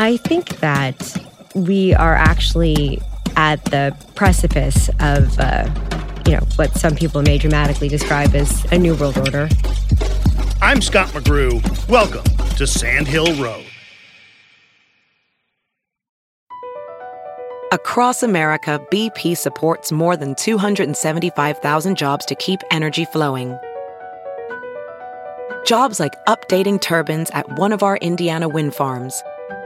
I think that we are actually at the precipice of, uh, you know, what some people may dramatically describe as a new world order. I'm Scott McGrew. Welcome to Sand Hill Road. Across America, BP supports more than 275,000 jobs to keep energy flowing. Jobs like updating turbines at one of our Indiana wind farms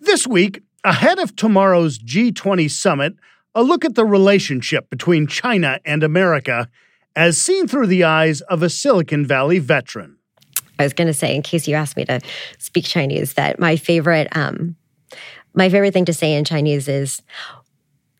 This week, ahead of tomorrow's G20 summit, a look at the relationship between China and America as seen through the eyes of a Silicon Valley veteran. I was going to say, in case you asked me to speak Chinese, that my favorite, um, my favorite thing to say in Chinese is,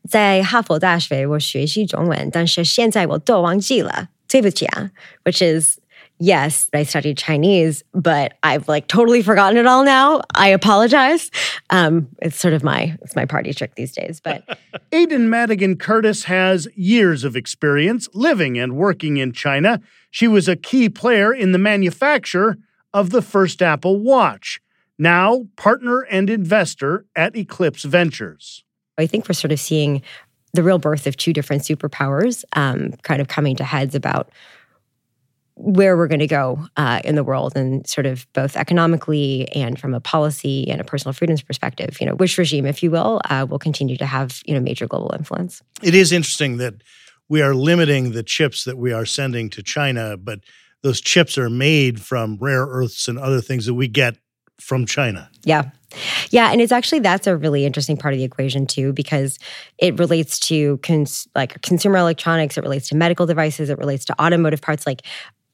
在哈佛大学我学习中文，但是现在我都忘记了，对不起啊，which is yes, I studied Chinese, but I've like totally forgotten it all now. I apologize. Um, it's sort of my it's my party trick these days. But Aidan Madigan Curtis has years of experience living and working in China. She was a key player in the manufacture of the first Apple Watch. Now, partner and investor at Eclipse Ventures. I think we're sort of seeing the real birth of two different superpowers um, kind of coming to heads about where we're going to go uh, in the world and sort of both economically and from a policy and a personal freedoms perspective you know which regime if you will uh, will continue to have you know major global influence it is interesting that we are limiting the chips that we are sending to china but those chips are made from rare earths and other things that we get from china yeah yeah, and it's actually that's a really interesting part of the equation too because it relates to cons- like consumer electronics, it relates to medical devices, it relates to automotive parts. Like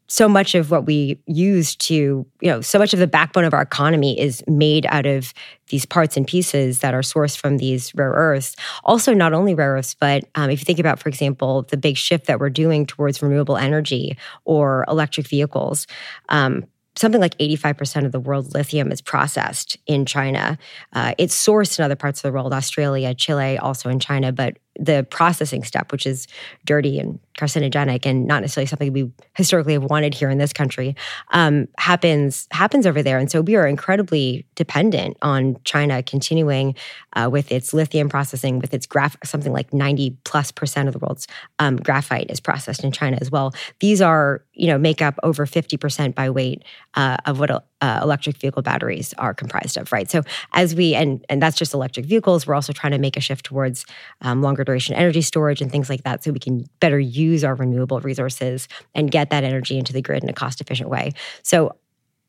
so much of what we use to, you know, so much of the backbone of our economy is made out of these parts and pieces that are sourced from these rare earths. Also, not only rare earths, but um, if you think about, for example, the big shift that we're doing towards renewable energy or electric vehicles, um, something like 85% of the world's lithium is processed in China. Uh, it's sourced in other parts of the world, Australia, Chile, also in China, but the processing step, which is dirty and carcinogenic and not necessarily something we historically have wanted here in this country, um, happens happens over there. And so we are incredibly dependent on China continuing uh, with its lithium processing, with its graph, something like ninety plus percent of the world's um, graphite is processed in China as well. These are you know make up over fifty percent by weight uh, of what uh, electric vehicle batteries are comprised of, right? So as we and and that's just electric vehicles. We're also trying to make a shift towards um, longer duration energy storage and things like that, so we can better use our renewable resources and get that energy into the grid in a cost efficient way. So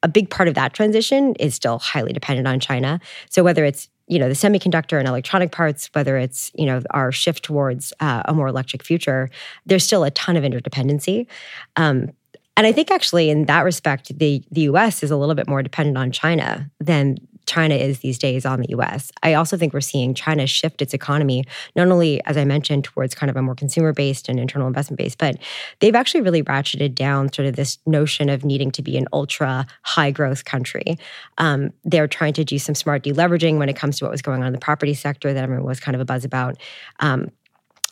a big part of that transition is still highly dependent on China. So whether it's you know the semiconductor and electronic parts whether it's you know our shift towards uh, a more electric future there's still a ton of interdependency um, and I think actually in that respect, the the US is a little bit more dependent on China than China is these days on the US. I also think we're seeing China shift its economy, not only, as I mentioned, towards kind of a more consumer based and internal investment based, but they've actually really ratcheted down sort of this notion of needing to be an ultra high growth country. Um, they're trying to do some smart deleveraging when it comes to what was going on in the property sector that everyone was kind of a buzz about. Um,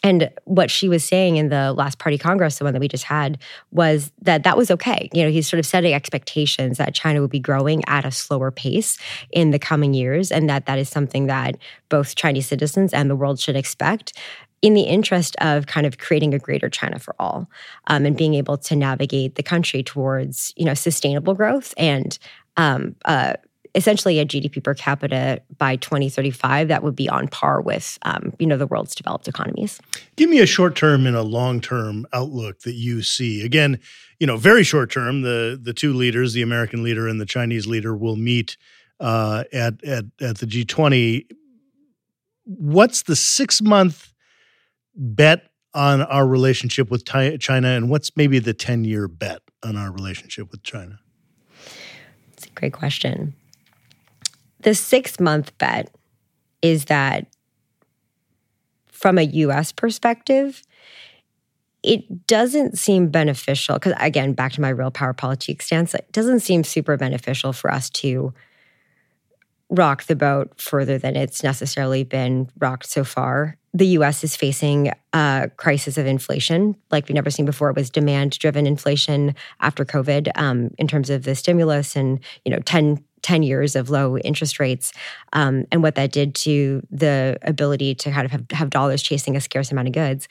and what Xi was saying in the last party congress, the one that we just had, was that that was okay. You know, he's sort of setting expectations that China would be growing at a slower pace in the coming years, and that that is something that both Chinese citizens and the world should expect in the interest of kind of creating a greater China for all um, and being able to navigate the country towards, you know, sustainable growth and um, uh, essentially a GDP per capita by 2035 that would be on par with, um, you know, the world's developed economies. Give me a short term and a long term outlook that you see. Again, you know, very short term, the the two leaders, the American leader and the Chinese leader, will meet uh, at at at the G20. What's the six month bet on our relationship with China, and what's maybe the ten year bet on our relationship with China? It's a great question. The six month bet is that from a US perspective, it doesn't seem beneficial because again back to my real power politics stance it doesn't seem super beneficial for us to rock the boat further than it's necessarily been rocked so far. The us is facing a crisis of inflation like we've never seen before. It was demand driven inflation after covid um, in terms of the stimulus and you know 10 10 years of low interest rates um, and what that did to the ability to kind of have, have dollars chasing a scarce amount of goods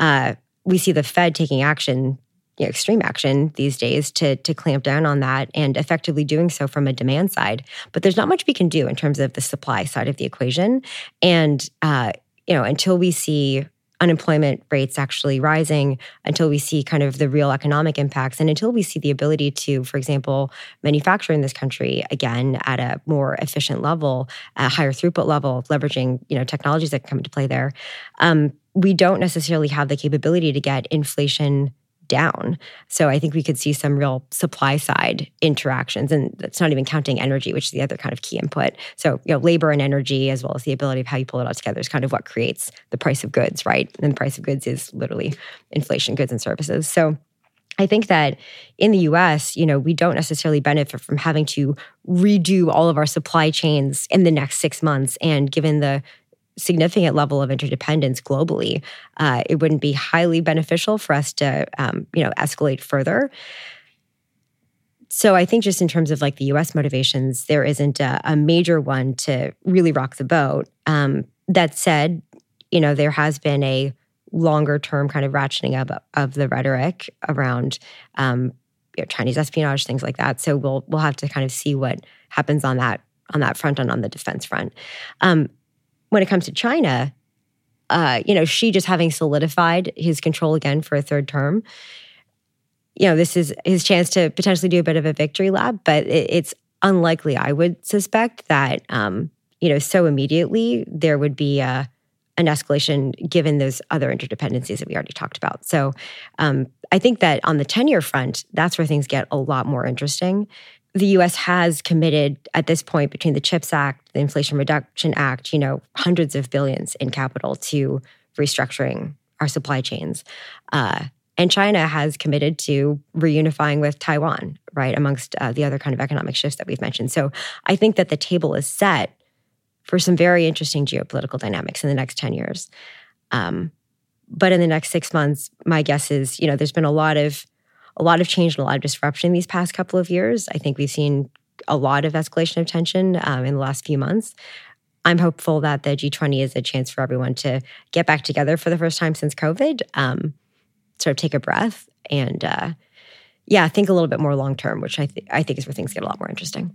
uh, we see the Fed taking action, you know, extreme action these days to to clamp down on that and effectively doing so from a demand side. But there's not much we can do in terms of the supply side of the equation. And uh, you know, until we see unemployment rates actually rising until we see kind of the real economic impacts and until we see the ability to for example manufacture in this country again at a more efficient level a higher throughput level leveraging you know technologies that come into play there. Um, we don't necessarily have the capability to get inflation down. So I think we could see some real supply side interactions. And that's not even counting energy, which is the other kind of key input. So, you know, labor and energy, as well as the ability of how you pull it all together, is kind of what creates the price of goods, right? And the price of goods is literally inflation, goods and services. So I think that in the US, you know, we don't necessarily benefit from having to redo all of our supply chains in the next six months. And given the significant level of interdependence globally, uh, it wouldn't be highly beneficial for us to, um, you know, escalate further. So I think just in terms of like the U.S. motivations, there isn't a, a major one to really rock the boat. Um, that said, you know, there has been a longer term kind of ratcheting up of the rhetoric around um, you know, Chinese espionage, things like that. So we'll we'll have to kind of see what happens on that on that front and on the defense front. Um, when it comes to China, uh, you know, Xi just having solidified his control again for a third term, you know, this is his chance to potentially do a bit of a victory lap, but it, it's unlikely, I would suspect, that, um, you know, so immediately there would be a, an escalation given those other interdependencies that we already talked about. So um, I think that on the tenure front, that's where things get a lot more interesting the US has committed at this point between the CHIPS Act, the Inflation Reduction Act, you know, hundreds of billions in capital to restructuring our supply chains. Uh, and China has committed to reunifying with Taiwan, right, amongst uh, the other kind of economic shifts that we've mentioned. So I think that the table is set for some very interesting geopolitical dynamics in the next 10 years. Um, but in the next six months, my guess is, you know, there's been a lot of a lot of change and a lot of disruption these past couple of years. I think we've seen a lot of escalation of tension um, in the last few months. I'm hopeful that the G20 is a chance for everyone to get back together for the first time since COVID, um, sort of take a breath, and uh, yeah, think a little bit more long term, which I, th- I think is where things get a lot more interesting.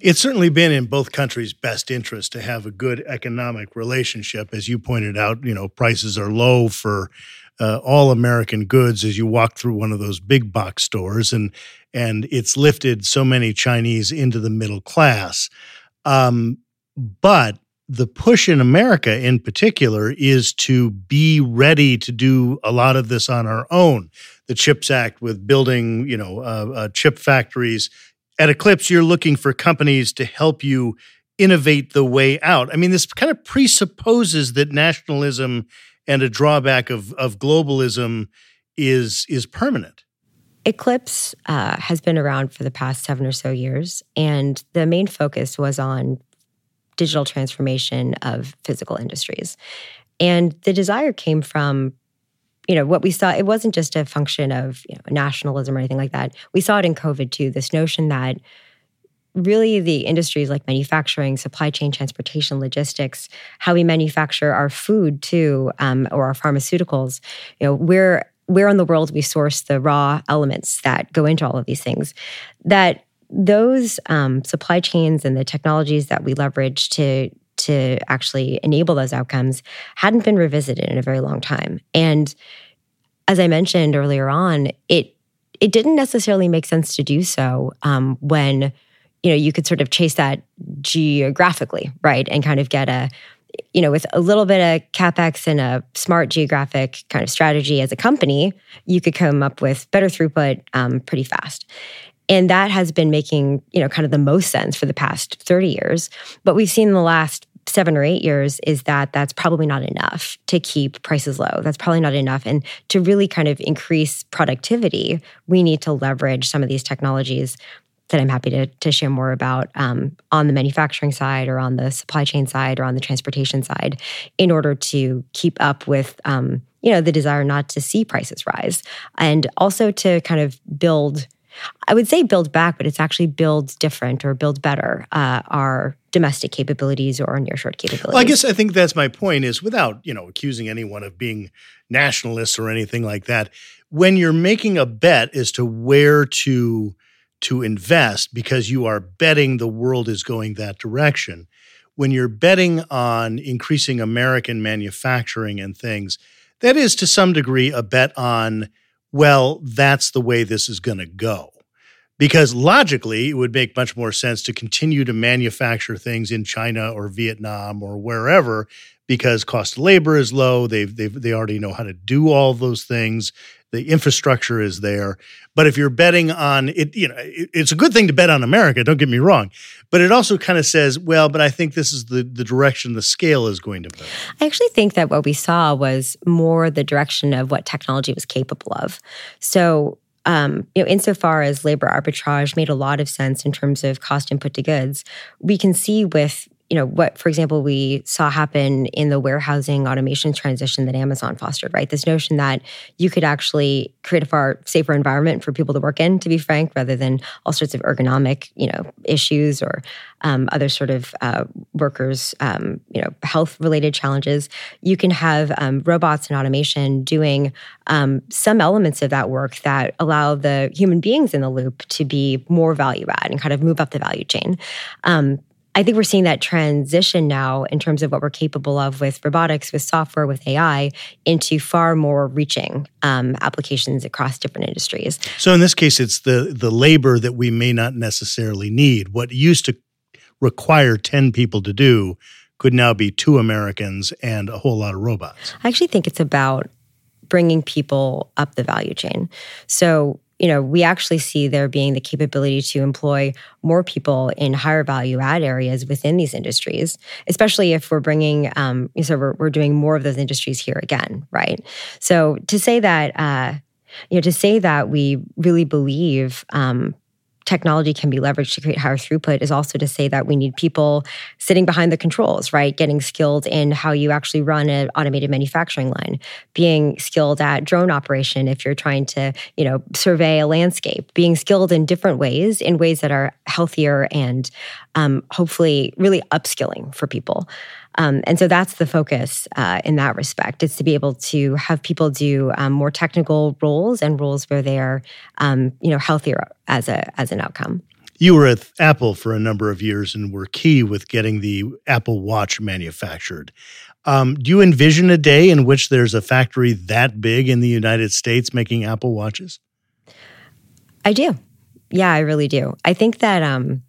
It's certainly been in both countries' best interest to have a good economic relationship. As you pointed out, you know, prices are low for uh, all American goods as you walk through one of those big box stores, and and it's lifted so many Chinese into the middle class. Um, but the push in America in particular is to be ready to do a lot of this on our own. The CHIPS Act with building, you know, uh, uh, chip factories. At Eclipse, you're looking for companies to help you innovate the way out. I mean, this kind of presupposes that nationalism and a drawback of, of globalism is is permanent. Eclipse uh, has been around for the past seven or so years, and the main focus was on digital transformation of physical industries. And the desire came from, you know, what we saw, it wasn't just a function of you know, nationalism or anything like that. We saw it in COVID too, this notion that really the industries like manufacturing, supply chain, transportation, logistics, how we manufacture our food too, um, or our pharmaceuticals, you know, where where in the world we source the raw elements that go into all of these things, that those um, supply chains and the technologies that we leverage to to actually enable those outcomes hadn't been revisited in a very long time. And as I mentioned earlier on, it it didn't necessarily make sense to do so um, when you know you could sort of chase that geographically, right, and kind of get a you know, with a little bit of capex and a smart geographic kind of strategy as a company, you could come up with better throughput um, pretty fast. And that has been making, you know, kind of the most sense for the past 30 years. But we've seen in the last seven or eight years is that that's probably not enough to keep prices low. That's probably not enough. And to really kind of increase productivity, we need to leverage some of these technologies that I'm happy to, to share more about um, on the manufacturing side or on the supply chain side or on the transportation side in order to keep up with, um, you know, the desire not to see prices rise and also to kind of build I would say build back, but it's actually build different or build better uh, our domestic capabilities or our nearshore capabilities. Well, I guess I think that's my point is without, you know, accusing anyone of being nationalists or anything like that, when you're making a bet as to where to to invest because you are betting the world is going that direction, when you're betting on increasing American manufacturing and things, that is to some degree a bet on well, that's the way this is going to go. Because logically, it would make much more sense to continue to manufacture things in China or Vietnam or wherever because cost of labor is low. They've, they've, they already know how to do all those things. The infrastructure is there. But if you're betting on it, you know, it, it's a good thing to bet on America, don't get me wrong. But it also kind of says, well, but I think this is the, the direction the scale is going to. I actually think that what we saw was more the direction of what technology was capable of. So um, you know, insofar as labor arbitrage made a lot of sense in terms of cost input to goods, we can see with you know what for example we saw happen in the warehousing automation transition that amazon fostered right? This notion that you could actually create a far safer environment for people to work in to be frank rather than all sorts of ergonomic you know issues or um, other sort of uh, workers um, you know health related challenges. You can have um, robots and automation doing um, some elements of that work that allow the human beings in the loop to be more value add and kind of move up the value chain. Um, I think we're seeing that transition now in terms of what we're capable of with robotics, with software, with AI, into far more reaching um, applications across different industries. So in this case, it's the the labor that we may not necessarily need. What used to require ten people to do could now be two Americans and a whole lot of robots. I actually think it's about bringing people up the value chain. So you know, we actually see there being the capability to employ more people in higher value add areas within these industries, especially if we're bringing, um, so we're, we're doing more of those industries here again, right? So to say that, uh, you know, to say that we really believe um, technology can be leveraged to create higher throughput is also to say that we need people sitting behind the controls, right? Getting skilled in how you actually run an automated manufacturing line, being skilled at drone operation if you're trying to, you know, survey a landscape, being skilled in different ways, in ways that are healthier and um, hopefully really upskilling for people. Um, and so that's the focus uh, in that respect. It's to be able to have people do um, more technical roles and roles where they are, um, you know, healthier as a as an outcome. You were at Apple for a number of years and were key with getting the Apple Watch manufactured. Um, do you envision a day in which there's a factory that big in the United States making Apple Watches? I do. Yeah, I really do. I think that, um,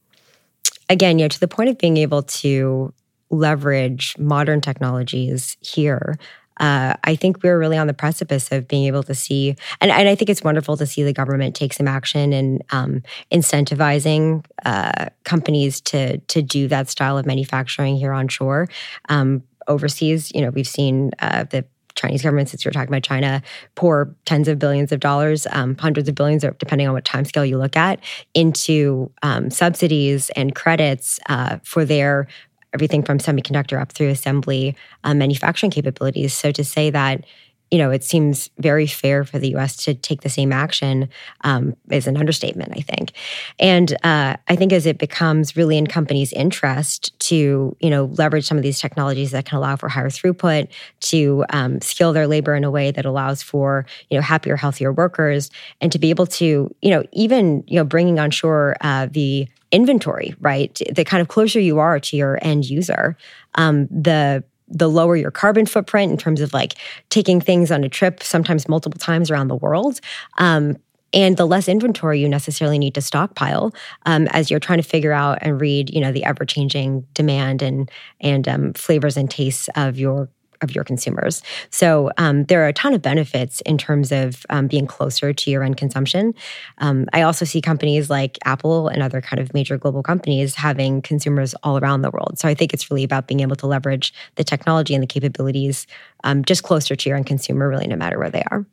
again, you know, to the point of being able to leverage modern technologies here uh, I think we're really on the precipice of being able to see, and, and, I think it's wonderful to see the government take some action in um, incentivizing uh, companies to to do that style of manufacturing here on shore. Um, overseas, you know, we've seen uh, the Chinese government, since you're talking about China, pour tens of billions of dollars, um, hundreds of billions, depending on what timescale you look at, into um, subsidies and credits uh, for their everything from semiconductor up through assembly um, manufacturing capabilities. So to say that, you know, it seems very fair for the U.S. to take the same action um, is an understatement, I think. And uh, I think as it becomes really in companies' interest to, you know, leverage some of these technologies that can allow for higher throughput, to um, skill their labor in a way that allows for, you know, happier, healthier workers, and to be able to, you know, even, you know, bringing on shore uh, the inventory, right? The kind of closer you are to your end user, um, the the lower your carbon footprint in terms of like taking things on a trip, sometimes multiple times around the world. Um, and the less inventory you necessarily need to stockpile um, as you're trying to figure out and read, you know, the ever changing demand and and um, flavors and tastes of your of your consumers. So um, there are a ton of benefits in terms of um, being closer to your end consumption. Um, I also see companies like Apple and other kind of major global companies having consumers all around the world. So I think it's really about being able to leverage the technology and the capabilities um, just closer to your end consumer, really, no matter where they are.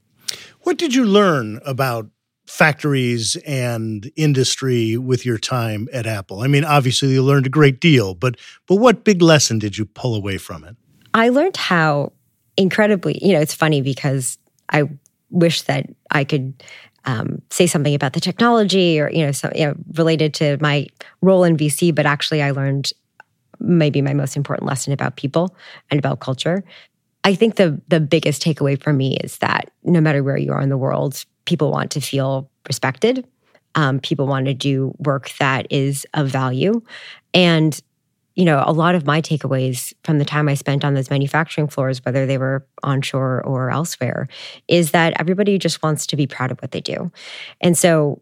What did you learn about factories and industry with your time at Apple? I mean, obviously you learned a great deal, but but what big lesson did you pull away from it? I learned how incredibly, you know, it's funny because I wish that I could um, say something about the technology or, you know, so, you know, related to my role in VC, but actually I learned maybe my most important lesson about people and about culture. I think the the biggest takeaway for me is that no matter where you are in the world, people want to feel respected. Um, people want to do work that is of value, and you know, a lot of my takeaways from the time I spent on those manufacturing floors, whether they were onshore or elsewhere, is that everybody just wants to be proud of what they do. And so,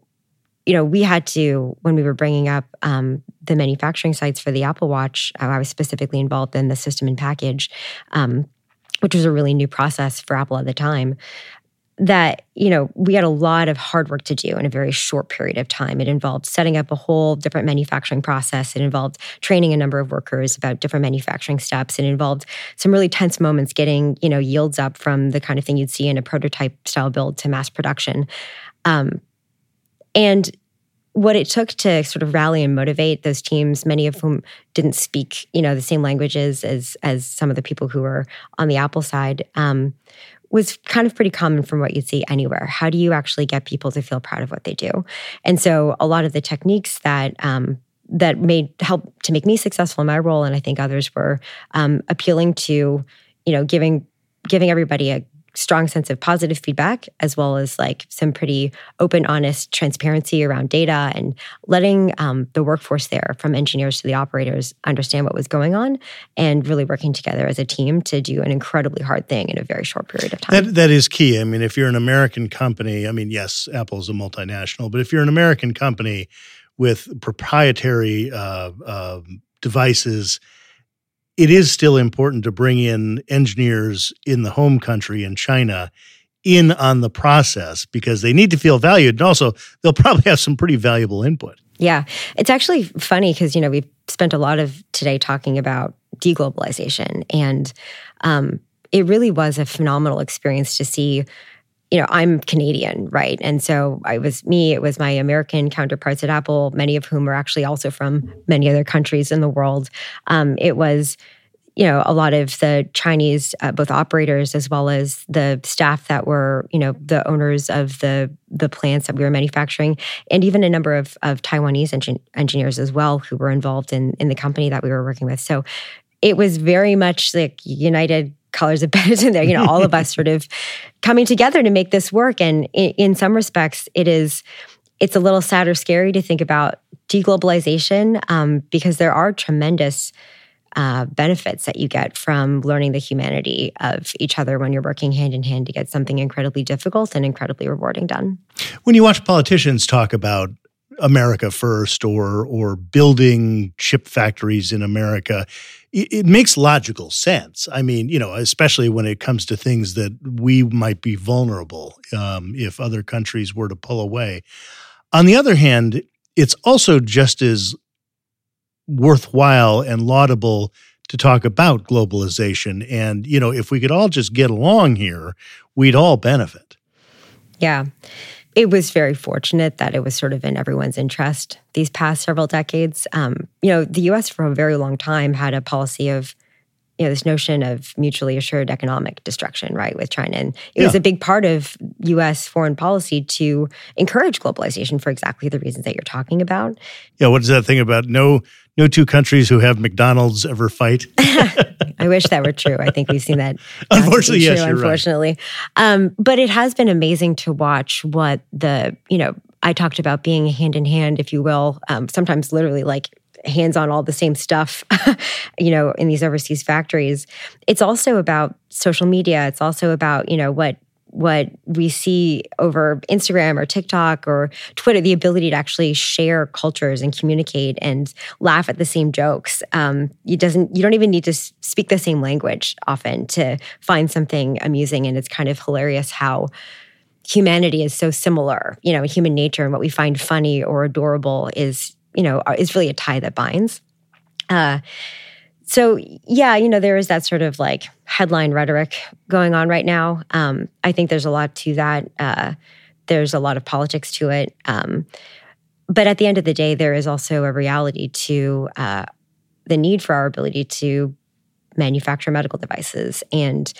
you know, we had to, when we were bringing up um, the manufacturing sites for the Apple Watch, uh, I was specifically involved in the system and package, um, which was a really new process for Apple at the time that you know we had a lot of hard work to do in a very short period of time. It involved setting up a whole different manufacturing process. It involved training a number of workers about different manufacturing steps. It involved some really tense moments getting you know yields up from the kind of thing you'd see in a prototype style build to mass production. Um, and what it took to sort of rally and motivate those teams many of whom didn't speak you know the same languages as as some of the people who were on the apple side um, was kind of pretty common from what you'd see anywhere. How do you actually get people to feel proud of what they do? And so a lot of the techniques that um, that made help to make me successful in my role, and I think others were um, appealing to, you know, giving giving everybody a strong sense of positive feedback as well as like some pretty open honest transparency around data and letting um, the workforce there from engineers to the operators understand what was going on and really working together as a team to do an incredibly hard thing in a very short period of time. That, that is key. I mean if you're an american company i mean yes apple's a multinational but if you're an american company with proprietary uh, uh, devices it is still important to bring in engineers in the home country in China in on the process because they need to feel valued and also they'll probably have some pretty valuable input. Yeah. It's actually funny because, you know, we've spent a lot of today talking about deglobalization and um, it really was a phenomenal experience to see you know, I'm Canadian, right? And so I was me, it was my American counterparts at Apple, many of whom are actually also from many other countries in the world. Um, it was, you know, a lot of the Chinese, uh, both operators as well as the staff that were, you know, the owners of the the plants that we were manufacturing, and even a number of of Taiwanese engin- engineers as well who were involved in in the company that we were working with. So it was very much like united colors of Benetton there, you know, all of us sort of coming together to make this work. And in, in some respects, it is, it's a little sad or scary to think about deglobalization um, because there are tremendous uh, benefits that you get from learning the humanity of each other when you're working hand in hand to get something incredibly difficult and incredibly rewarding done. When you watch politicians talk about America first or or building chip factories in America, it, it makes logical sense. I mean, you know, especially when it comes to things that we might be vulnerable um, if other countries were to pull away. On the other hand, it's also just as worthwhile and laudable to talk about globalization. And, you know, if we could all just get along here, we'd all benefit. Yeah. It was very fortunate that it was sort of in everyone's interest these past several decades. Um, you know, the US for a very long time had a policy of you know this notion of mutually assured economic destruction right with china and it yeah. was a big part of us foreign policy to encourage globalization for exactly the reasons that you're talking about yeah what is that thing about no no two countries who have mcdonald's ever fight i wish that were true i think we've seen that unfortunately true, yes unfortunately right. Um, but it has been amazing to watch what the you know I talked about being hand in hand, if you will, um, sometimes literally like hands on all the same stuff, you know, in these overseas factories. It's also about social media. It's also about, you know, what what we see over Instagram or TikTok or Twitter, the ability to actually share cultures and communicate and laugh at the same jokes. Um, you doesn't you don't even need to speak the same language often to find something amusing, and it's kind of hilarious how humanity is so similar. You know, human nature and what we find funny or adorable is you know, is really a tie that binds. Uh, so yeah, you know, there is that sort of like headline rhetoric going on right now. Um, I think there's a lot to that. Uh, there's a lot of politics to it. Um, but at the end of the day, there is also a reality to uh, the need for our ability to manufacture medical devices and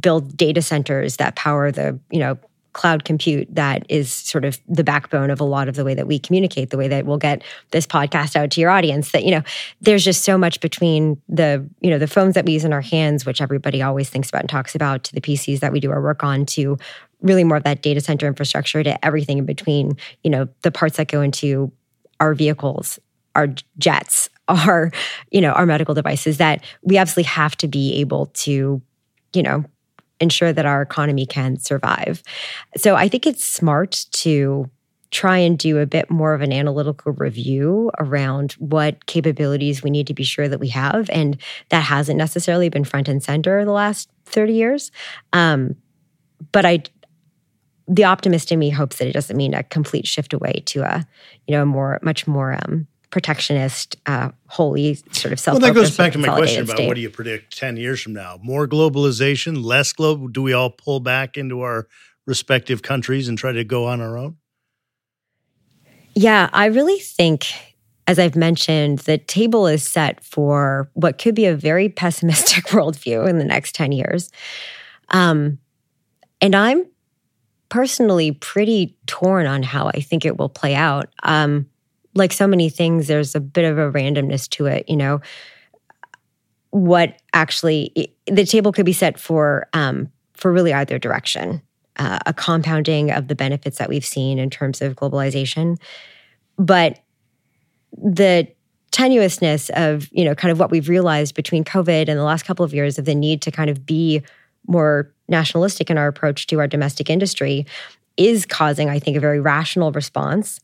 build data centers that power the you know cloud compute that is sort of the backbone of a lot of the way that we communicate the way that we'll get this podcast out to your audience that you know there's just so much between the you know the phones that we use in our hands which everybody always thinks about and talks about to the PCs that we do our work on to really more of that data center infrastructure to everything in between you know the parts that go into our vehicles our jets our you know our medical devices that we absolutely have to be able to you know ensure that our economy can survive. So I think it's smart to try and do a bit more of an analytical review around what capabilities we need to be sure that we have. And that hasn't necessarily been front and center the last 30 years. Um, but I, the optimist in me hopes that it doesn't mean a complete shift away to a, you know, more, much more um, protectionist, uh, wholly sort of self. Well, that goes back to my question about state. what do you predict ten years from now? More globalization, less global? Do we all pull back into our respective countries and try to go on our own? Yeah, I really think, as I've mentioned, the table is set for what could be a very pessimistic worldview in the next ten years, um, and I'm personally pretty torn on how I think it will play out. Um, like so many things, there's a bit of a randomness to it. You know, what actually the table could be set for um, for really either direction. Uh, a compounding of the benefits that we've seen in terms of globalization, but the tenuousness of you know kind of what we've realized between COVID and the last couple of years of the need to kind of be more nationalistic in our approach to our domestic industry is causing, I think, a very rational response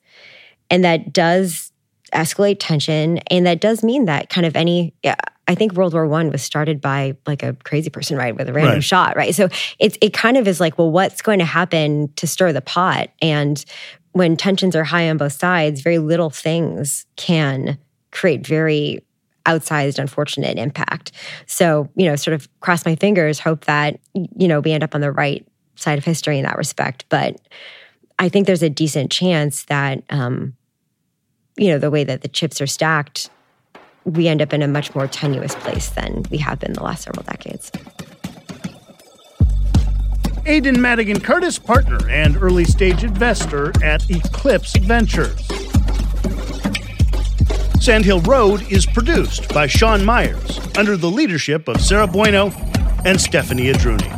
and that does escalate tension. And that does mean that kind of any, yeah, I think World War One was started by like a crazy person, right, with a random right. shot, right? So it's it kind of is like, well, what's going to happen to stir the pot? And when tensions are high on both sides, very little things can create very outsized, unfortunate impact. So, you know, sort of cross my fingers, hope that, you know, we end up on the right side of history in that respect. But I think there's a decent chance that um, you know, the way that the chips are stacked, we end up in a much more tenuous place than we have been the last several decades. Aidan Madigan Curtis, partner and early stage investor at Eclipse Ventures. Sandhill Road is produced by Sean Myers under the leadership of Sarah Bueno and Stephanie Adruni.